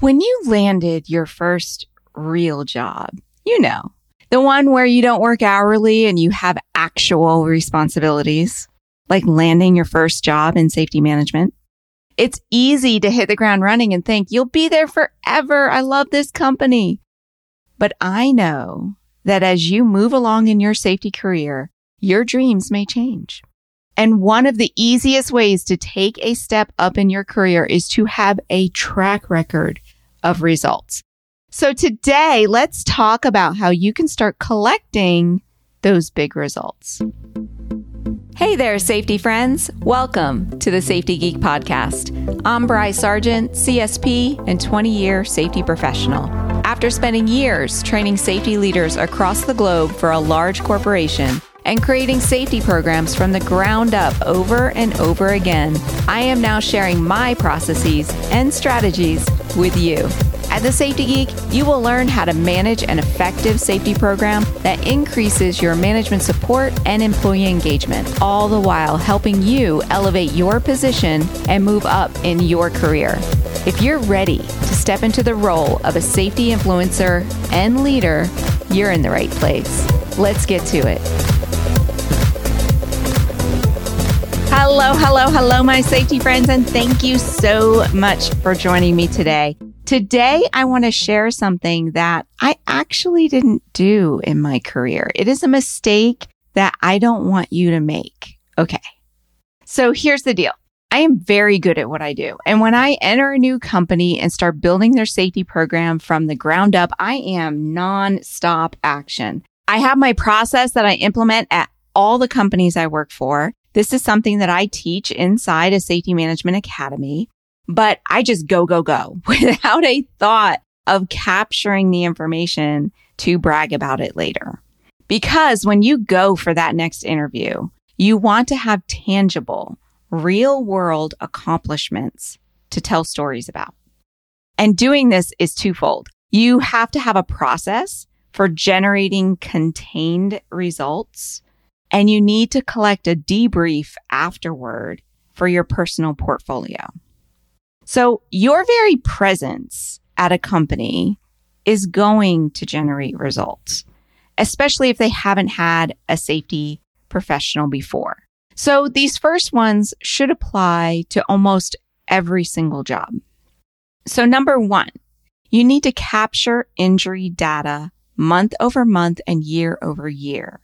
When you landed your first real job, you know, the one where you don't work hourly and you have actual responsibilities, like landing your first job in safety management. It's easy to hit the ground running and think you'll be there forever. I love this company. But I know that as you move along in your safety career, your dreams may change. And one of the easiest ways to take a step up in your career is to have a track record of results. So today, let's talk about how you can start collecting those big results. Hey there, safety friends. Welcome to the Safety Geek Podcast. I'm Bry Sargent, CSP and 20 year safety professional. After spending years training safety leaders across the globe for a large corporation, and creating safety programs from the ground up over and over again, I am now sharing my processes and strategies with you. At The Safety Geek, you will learn how to manage an effective safety program that increases your management support and employee engagement, all the while helping you elevate your position and move up in your career. If you're ready to step into the role of a safety influencer and leader, you're in the right place. Let's get to it. Hello, hello, hello, my safety friends, and thank you so much for joining me today. Today, I want to share something that I actually didn't do in my career. It is a mistake that I don't want you to make. Okay. So here's the deal. I am very good at what I do. And when I enter a new company and start building their safety program from the ground up, I am nonstop action. I have my process that I implement at all the companies I work for. This is something that I teach inside a safety management academy but I just go, go, go without a thought of capturing the information to brag about it later. Because when you go for that next interview, you want to have tangible, real world accomplishments to tell stories about. And doing this is twofold. You have to have a process for generating contained results, and you need to collect a debrief afterward for your personal portfolio. So your very presence at a company is going to generate results, especially if they haven't had a safety professional before. So these first ones should apply to almost every single job. So number one, you need to capture injury data month over month and year over year.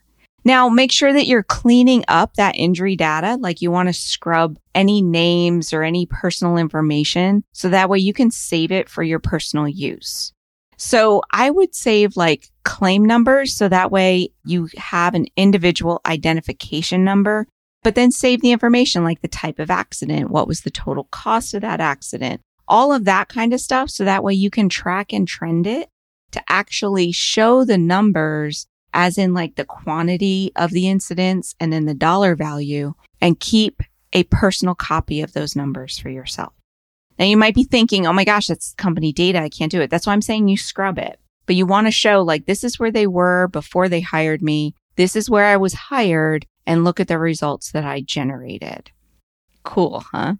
Now, make sure that you're cleaning up that injury data. Like you want to scrub any names or any personal information. So that way you can save it for your personal use. So I would save like claim numbers. So that way you have an individual identification number, but then save the information like the type of accident. What was the total cost of that accident? All of that kind of stuff. So that way you can track and trend it to actually show the numbers as in like the quantity of the incidents and then the dollar value and keep a personal copy of those numbers for yourself. Now you might be thinking, oh my gosh, that's company data. I can't do it. That's why I'm saying you scrub it. But you want to show like this is where they were before they hired me. This is where I was hired and look at the results that I generated. Cool, huh?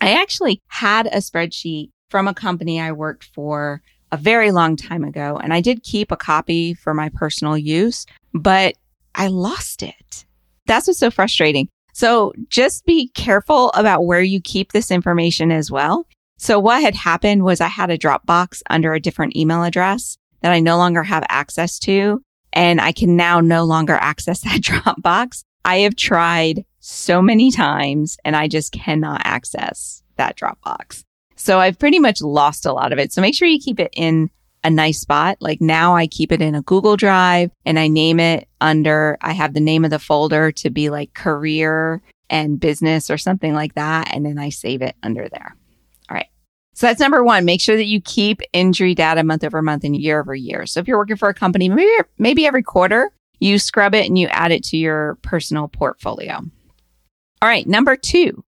I actually had a spreadsheet from a company I worked for a very long time ago. And I did keep a copy for my personal use, but I lost it. That's what's so frustrating. So just be careful about where you keep this information as well. So what had happened was I had a Dropbox under a different email address that I no longer have access to. And I can now no longer access that Dropbox. I have tried so many times and I just cannot access that Dropbox. So I've pretty much lost a lot of it. So make sure you keep it in a nice spot. Like now I keep it in a Google Drive and I name it under, I have the name of the folder to be like career and business or something like that. And then I save it under there. All right. So that's number one. Make sure that you keep injury data month over month and year over year. So if you're working for a company, maybe, maybe every quarter you scrub it and you add it to your personal portfolio. All right. Number two,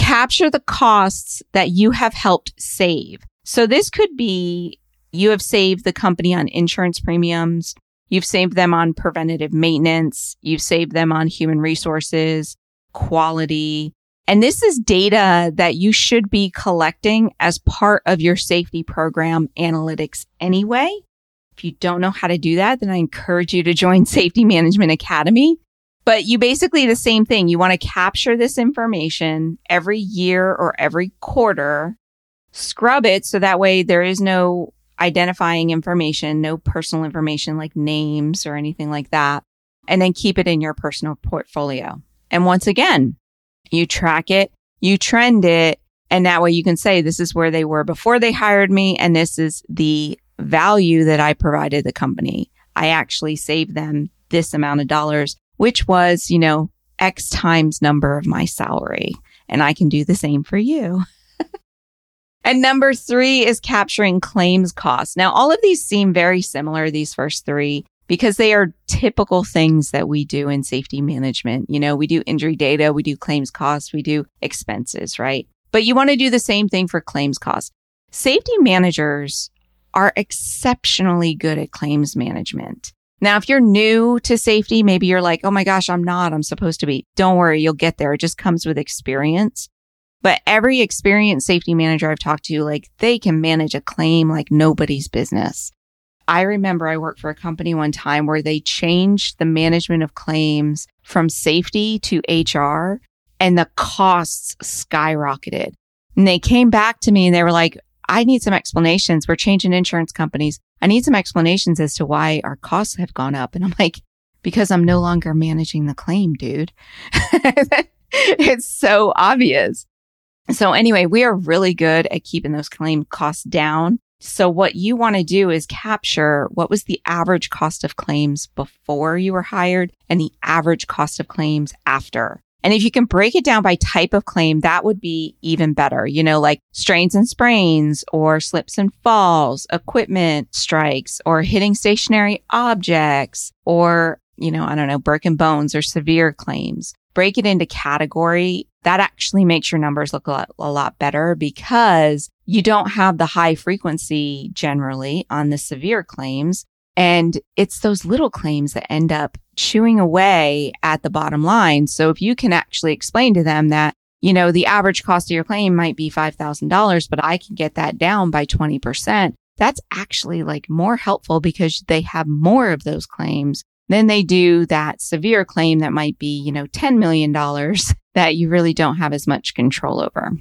capture the costs that you have helped save. So this could be you have saved the company on insurance premiums. You've saved them on preventative maintenance. You've saved them on human resources, quality, And this is data that you should be collecting as part of your safety program analytics anyway. If you don't know how to do that, then I encourage you to join Safety Management Academy. But you basically the same thing. You want to capture this information every year or every quarter, scrub it so that way there is no identifying information, no personal information like names or anything like that, and then keep it in your personal portfolio. And once again, you track it, you trend it, and that way you can say, this is where they were before they hired me. And this is the value that I provided the company. I actually saved them this amount of dollars, which was, you know, X times number of my salary. And I can do the same for you. and number three is capturing claims costs. Now, all of these seem very similar, these first three because they are typical things that we do in safety management. You know, we do injury data, we do claims costs, we do expenses, right? But you want to do the same thing for claims costs. Safety managers are exceptionally good at claims management. Now, if you're new to safety, maybe you're like, Oh my gosh, I'm not. I'm supposed to be. Don't worry. You'll get there. It just comes with experience. But every experienced safety manager I've talked to, like they can manage a claim like nobody's business. I remember I worked for a company one time where they changed the management of claims from safety to HR and the costs skyrocketed. And they came back to me and they were like, I need some explanations. We're changing insurance companies. I need some explanations as to why our costs have gone up. And I'm like, because I'm no longer managing the claim, dude. it's so obvious. So anyway, we are really good at keeping those claim costs down. So what you want to do is capture what was the average cost of claims before you were hired and the average cost of claims after. And if you can break it down by type of claim, that would be even better. You know, like strains and sprains or slips and falls, equipment strikes or hitting stationary objects or, you know, I don't know, broken bones or severe claims. Break it into category. That actually makes your numbers look a lot, a lot better because you don't have the high frequency generally on the severe claims. And it's those little claims that end up chewing away at the bottom line. So if you can actually explain to them that, you know, the average cost of your claim might be $5,000, but I can get that down by 20%. That's actually like more helpful because they have more of those claims than they do that severe claim that might be, you know, $10 million that you really don't have as much control over.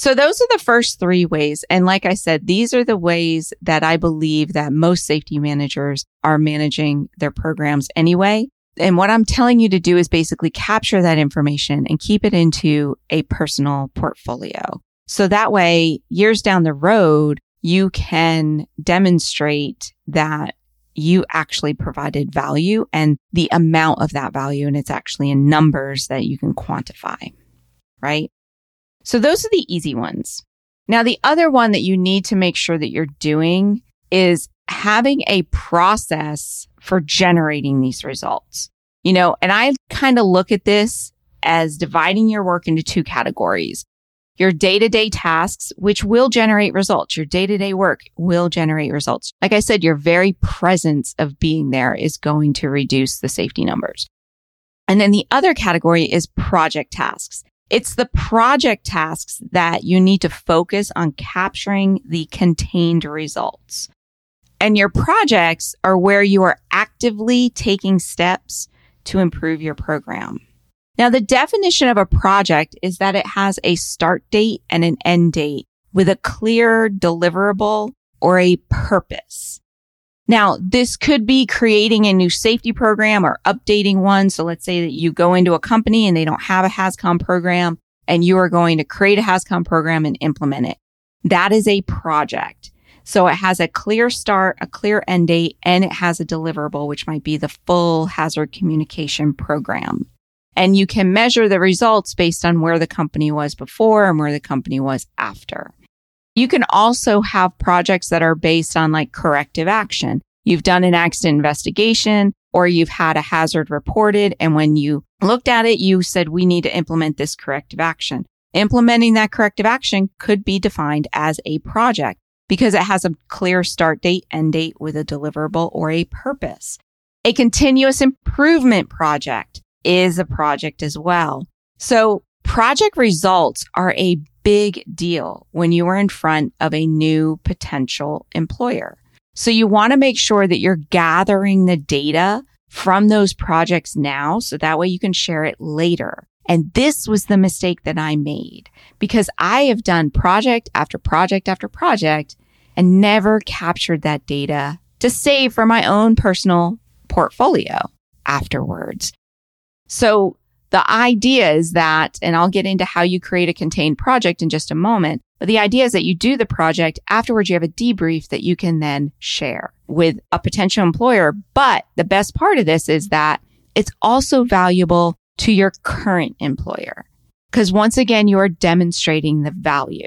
So those are the first three ways. And like I said, these are the ways that I believe that most safety managers are managing their programs anyway. And what I'm telling you to do is basically capture that information and keep it into a personal portfolio. So that way, years down the road, you can demonstrate that you actually provided value and the amount of that value. And it's actually in numbers that you can quantify, right? So those are the easy ones. Now, the other one that you need to make sure that you're doing is having a process for generating these results. You know, and I kind of look at this as dividing your work into two categories. Your day to day tasks, which will generate results. Your day to day work will generate results. Like I said, your very presence of being there is going to reduce the safety numbers. And then the other category is project tasks. It's the project tasks that you need to focus on capturing the contained results. And your projects are where you are actively taking steps to improve your program. Now, the definition of a project is that it has a start date and an end date with a clear deliverable or a purpose. Now, this could be creating a new safety program or updating one. So let's say that you go into a company and they don't have a HAZCOM program and you are going to create a HAZCOM program and implement it. That is a project. So it has a clear start, a clear end date, and it has a deliverable, which might be the full hazard communication program. And you can measure the results based on where the company was before and where the company was after. You can also have projects that are based on like corrective action. You've done an accident investigation or you've had a hazard reported. And when you looked at it, you said, we need to implement this corrective action. Implementing that corrective action could be defined as a project because it has a clear start date, end date with a deliverable or a purpose. A continuous improvement project is a project as well. So project results are a big deal when you are in front of a new potential employer. So you want to make sure that you're gathering the data from those projects now. So that way you can share it later. And this was the mistake that I made because I have done project after project after project and never captured that data to save for my own personal portfolio afterwards. So the idea is that, and I'll get into how you create a contained project in just a moment, but the idea is that you do the project afterwards, you have a debrief that you can then share with a potential employer. But the best part of this is that it's also valuable to your current employer. Because once again, you are demonstrating the value.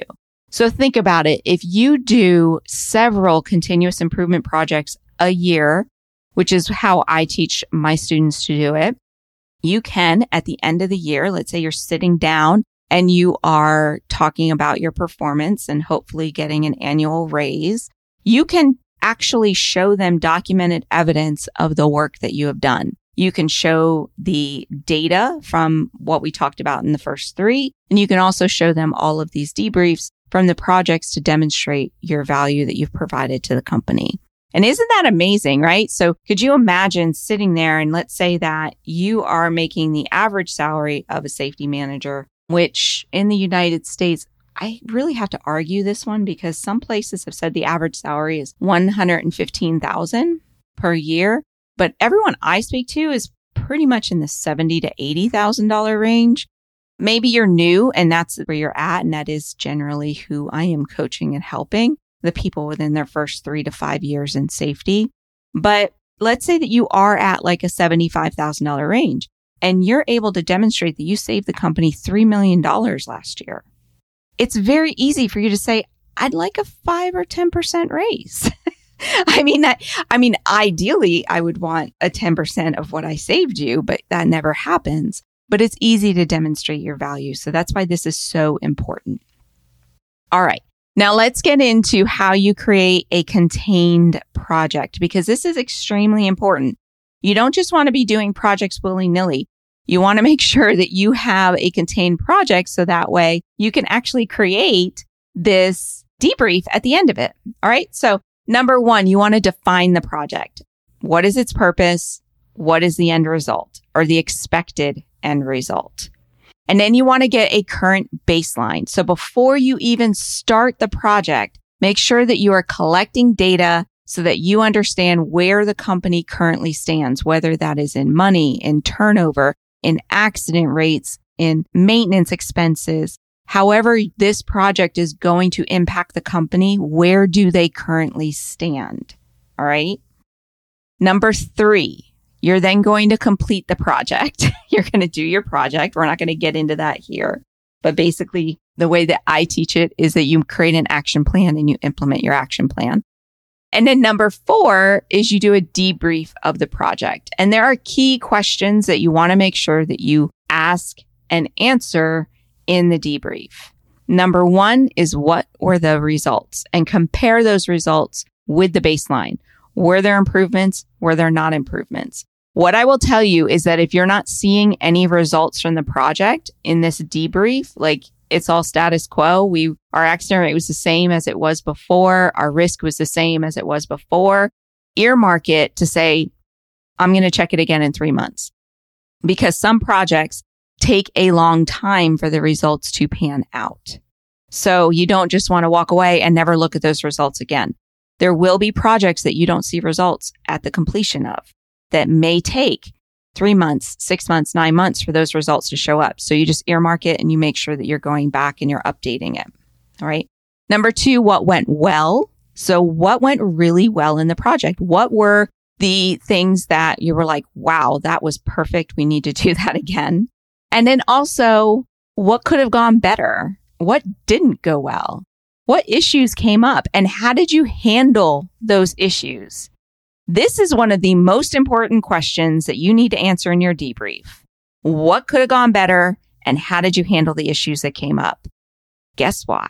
So think about it. If you do several continuous improvement projects a year, which is how I teach my students to do it, you can at the end of the year, let's say you're sitting down and you are talking about your performance and hopefully getting an annual raise, you can actually show them documented evidence of the work that you have done. You can show the data from what we talked about in the first three, and you can also show them all of these debriefs from the projects to demonstrate your value that you've provided to the company. And isn't that amazing, right? So could you imagine sitting there and let's say that you are making the average salary of a safety manager, which in the United States, I really have to argue this one because some places have said the average salary is 115,000 per year, but everyone I speak to is pretty much in the 70 to $80,000 range. Maybe you're new and that's where you're at. And that is generally who I am coaching and helping the people within their first three to five years in safety. But let's say that you are at like a $75,000 range and you're able to demonstrate that you saved the company $3 million last year. It's very easy for you to say, I'd like a five or 10% raise. I mean, that, I mean, ideally, I would want a 10% of what I saved you, but that never happens. But it's easy to demonstrate your value. So that's why this is so important. All right. Now let's get into how you create a contained project because this is extremely important. You don't just want to be doing projects willy nilly. You want to make sure that you have a contained project so that way you can actually create this debrief at the end of it. All right. So number one, you want to define the project. What is its purpose? What is the end result or the expected end result? And then you want to get a current baseline. So before you even start the project, make sure that you are collecting data so that you understand where the company currently stands, whether that is in money, in turnover, in accident rates, in maintenance expenses. However, this project is going to impact the company. Where do they currently stand? All right. Number three, you're then going to complete the project. You're going to do your project. We're not going to get into that here. But basically, the way that I teach it is that you create an action plan and you implement your action plan. And then number four is you do a debrief of the project. And there are key questions that you want to make sure that you ask and answer in the debrief. Number one is what were the results and compare those results with the baseline. Were there improvements? Were there not improvements? What I will tell you is that if you're not seeing any results from the project in this debrief, like it's all status quo. We, our accident rate was the same as it was before. Our risk was the same as it was before. Earmark it to say, I'm going to check it again in three months because some projects take a long time for the results to pan out. So you don't just want to walk away and never look at those results again. There will be projects that you don't see results at the completion of that may take three months, six months, nine months for those results to show up. So you just earmark it and you make sure that you're going back and you're updating it. All right. Number two, what went well? So what went really well in the project? What were the things that you were like, wow, that was perfect. We need to do that again. And then also, what could have gone better? What didn't go well? What issues came up and how did you handle those issues? This is one of the most important questions that you need to answer in your debrief. What could have gone better and how did you handle the issues that came up? Guess why?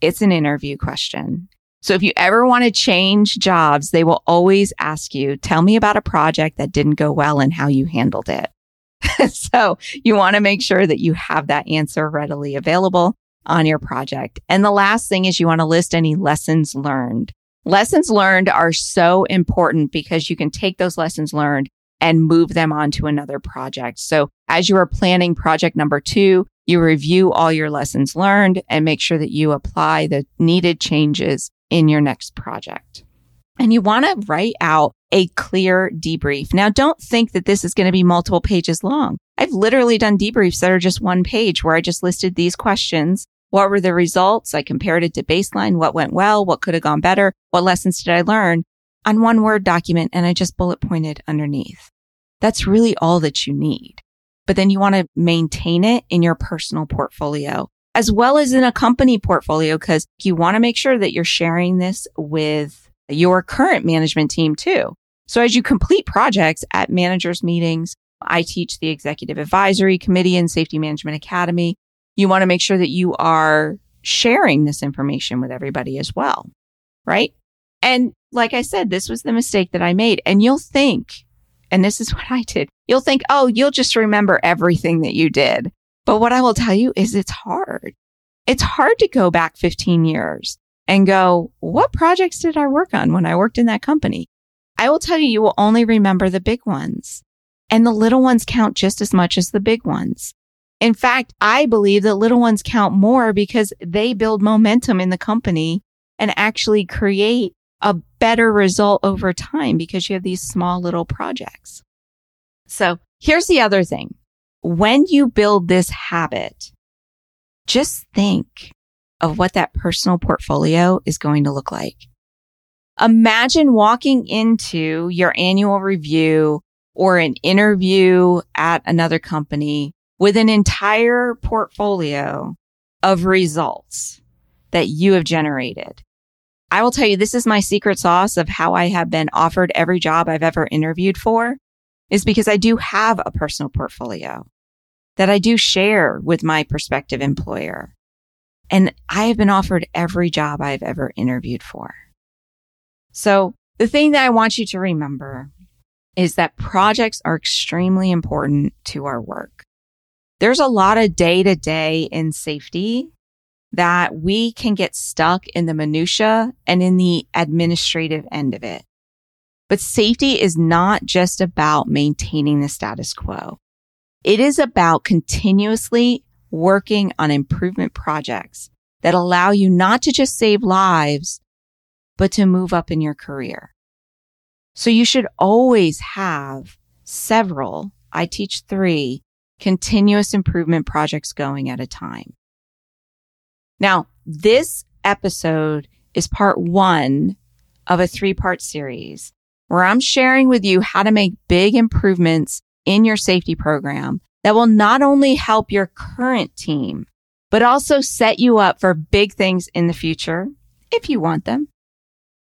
It's an interview question. So if you ever want to change jobs, they will always ask you, tell me about a project that didn't go well and how you handled it. so you want to make sure that you have that answer readily available on your project. And the last thing is you want to list any lessons learned. Lessons learned are so important because you can take those lessons learned and move them on to another project. So as you are planning project number two, you review all your lessons learned and make sure that you apply the needed changes in your next project. And you want to write out a clear debrief. Now, don't think that this is going to be multiple pages long. I've literally done debriefs that are just one page where I just listed these questions. What were the results? I compared it to baseline. What went well? What could have gone better? What lessons did I learn on one word document? And I just bullet pointed underneath. That's really all that you need. But then you want to maintain it in your personal portfolio as well as in a company portfolio because you want to make sure that you're sharing this with your current management team too. So as you complete projects at managers meetings, I teach the executive advisory committee and safety management academy. You want to make sure that you are sharing this information with everybody as well. Right. And like I said, this was the mistake that I made. And you'll think, and this is what I did. You'll think, oh, you'll just remember everything that you did. But what I will tell you is it's hard. It's hard to go back 15 years and go, what projects did I work on when I worked in that company? I will tell you, you will only remember the big ones and the little ones count just as much as the big ones. In fact, I believe that little ones count more because they build momentum in the company and actually create a better result over time because you have these small little projects. So here's the other thing. When you build this habit, just think of what that personal portfolio is going to look like. Imagine walking into your annual review or an interview at another company with an entire portfolio of results that you have generated. I will tell you, this is my secret sauce of how I have been offered every job I've ever interviewed for is because I do have a personal portfolio that I do share with my prospective employer. And I have been offered every job I've ever interviewed for. So the thing that I want you to remember is that projects are extremely important to our work. There's a lot of day to day in safety that we can get stuck in the minutia and in the administrative end of it. But safety is not just about maintaining the status quo. It is about continuously working on improvement projects that allow you not to just save lives, but to move up in your career. So you should always have several, I teach three continuous improvement projects going at a time. Now, this episode is part one of a three part series where I'm sharing with you how to make big improvements in your safety program that will not only help your current team, but also set you up for big things in the future if you want them.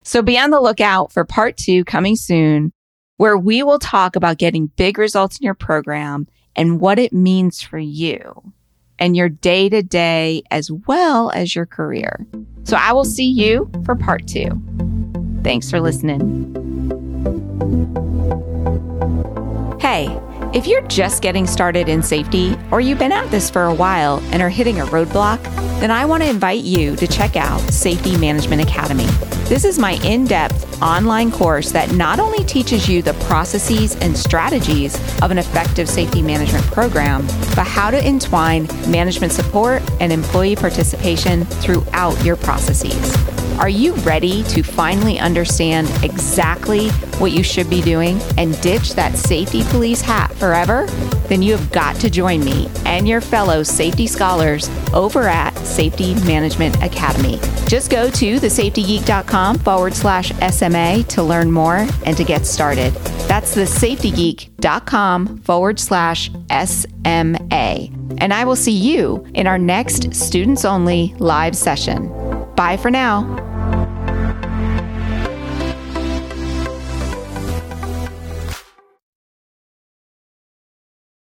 So be on the lookout for part two coming soon, where we will talk about getting big results in your program and what it means for you and your day to day as well as your career. So I will see you for part two. Thanks for listening. Hey, if you're just getting started in safety or you've been at this for a while and are hitting a roadblock, then I want to invite you to check out Safety Management Academy. This is my in depth online course that not only teaches you the processes and strategies of an effective safety management program, but how to entwine management support and employee participation throughout your processes. Are you ready to finally understand exactly what you should be doing and ditch that safety police hat forever? Then you have got to join me and your fellow safety scholars over at Safety Management Academy. Just go to thesafetygeek.com forward slash SMA to learn more and to get started. That's thesafetygeek.com forward slash SMA. And I will see you in our next students only live session. Bye for now.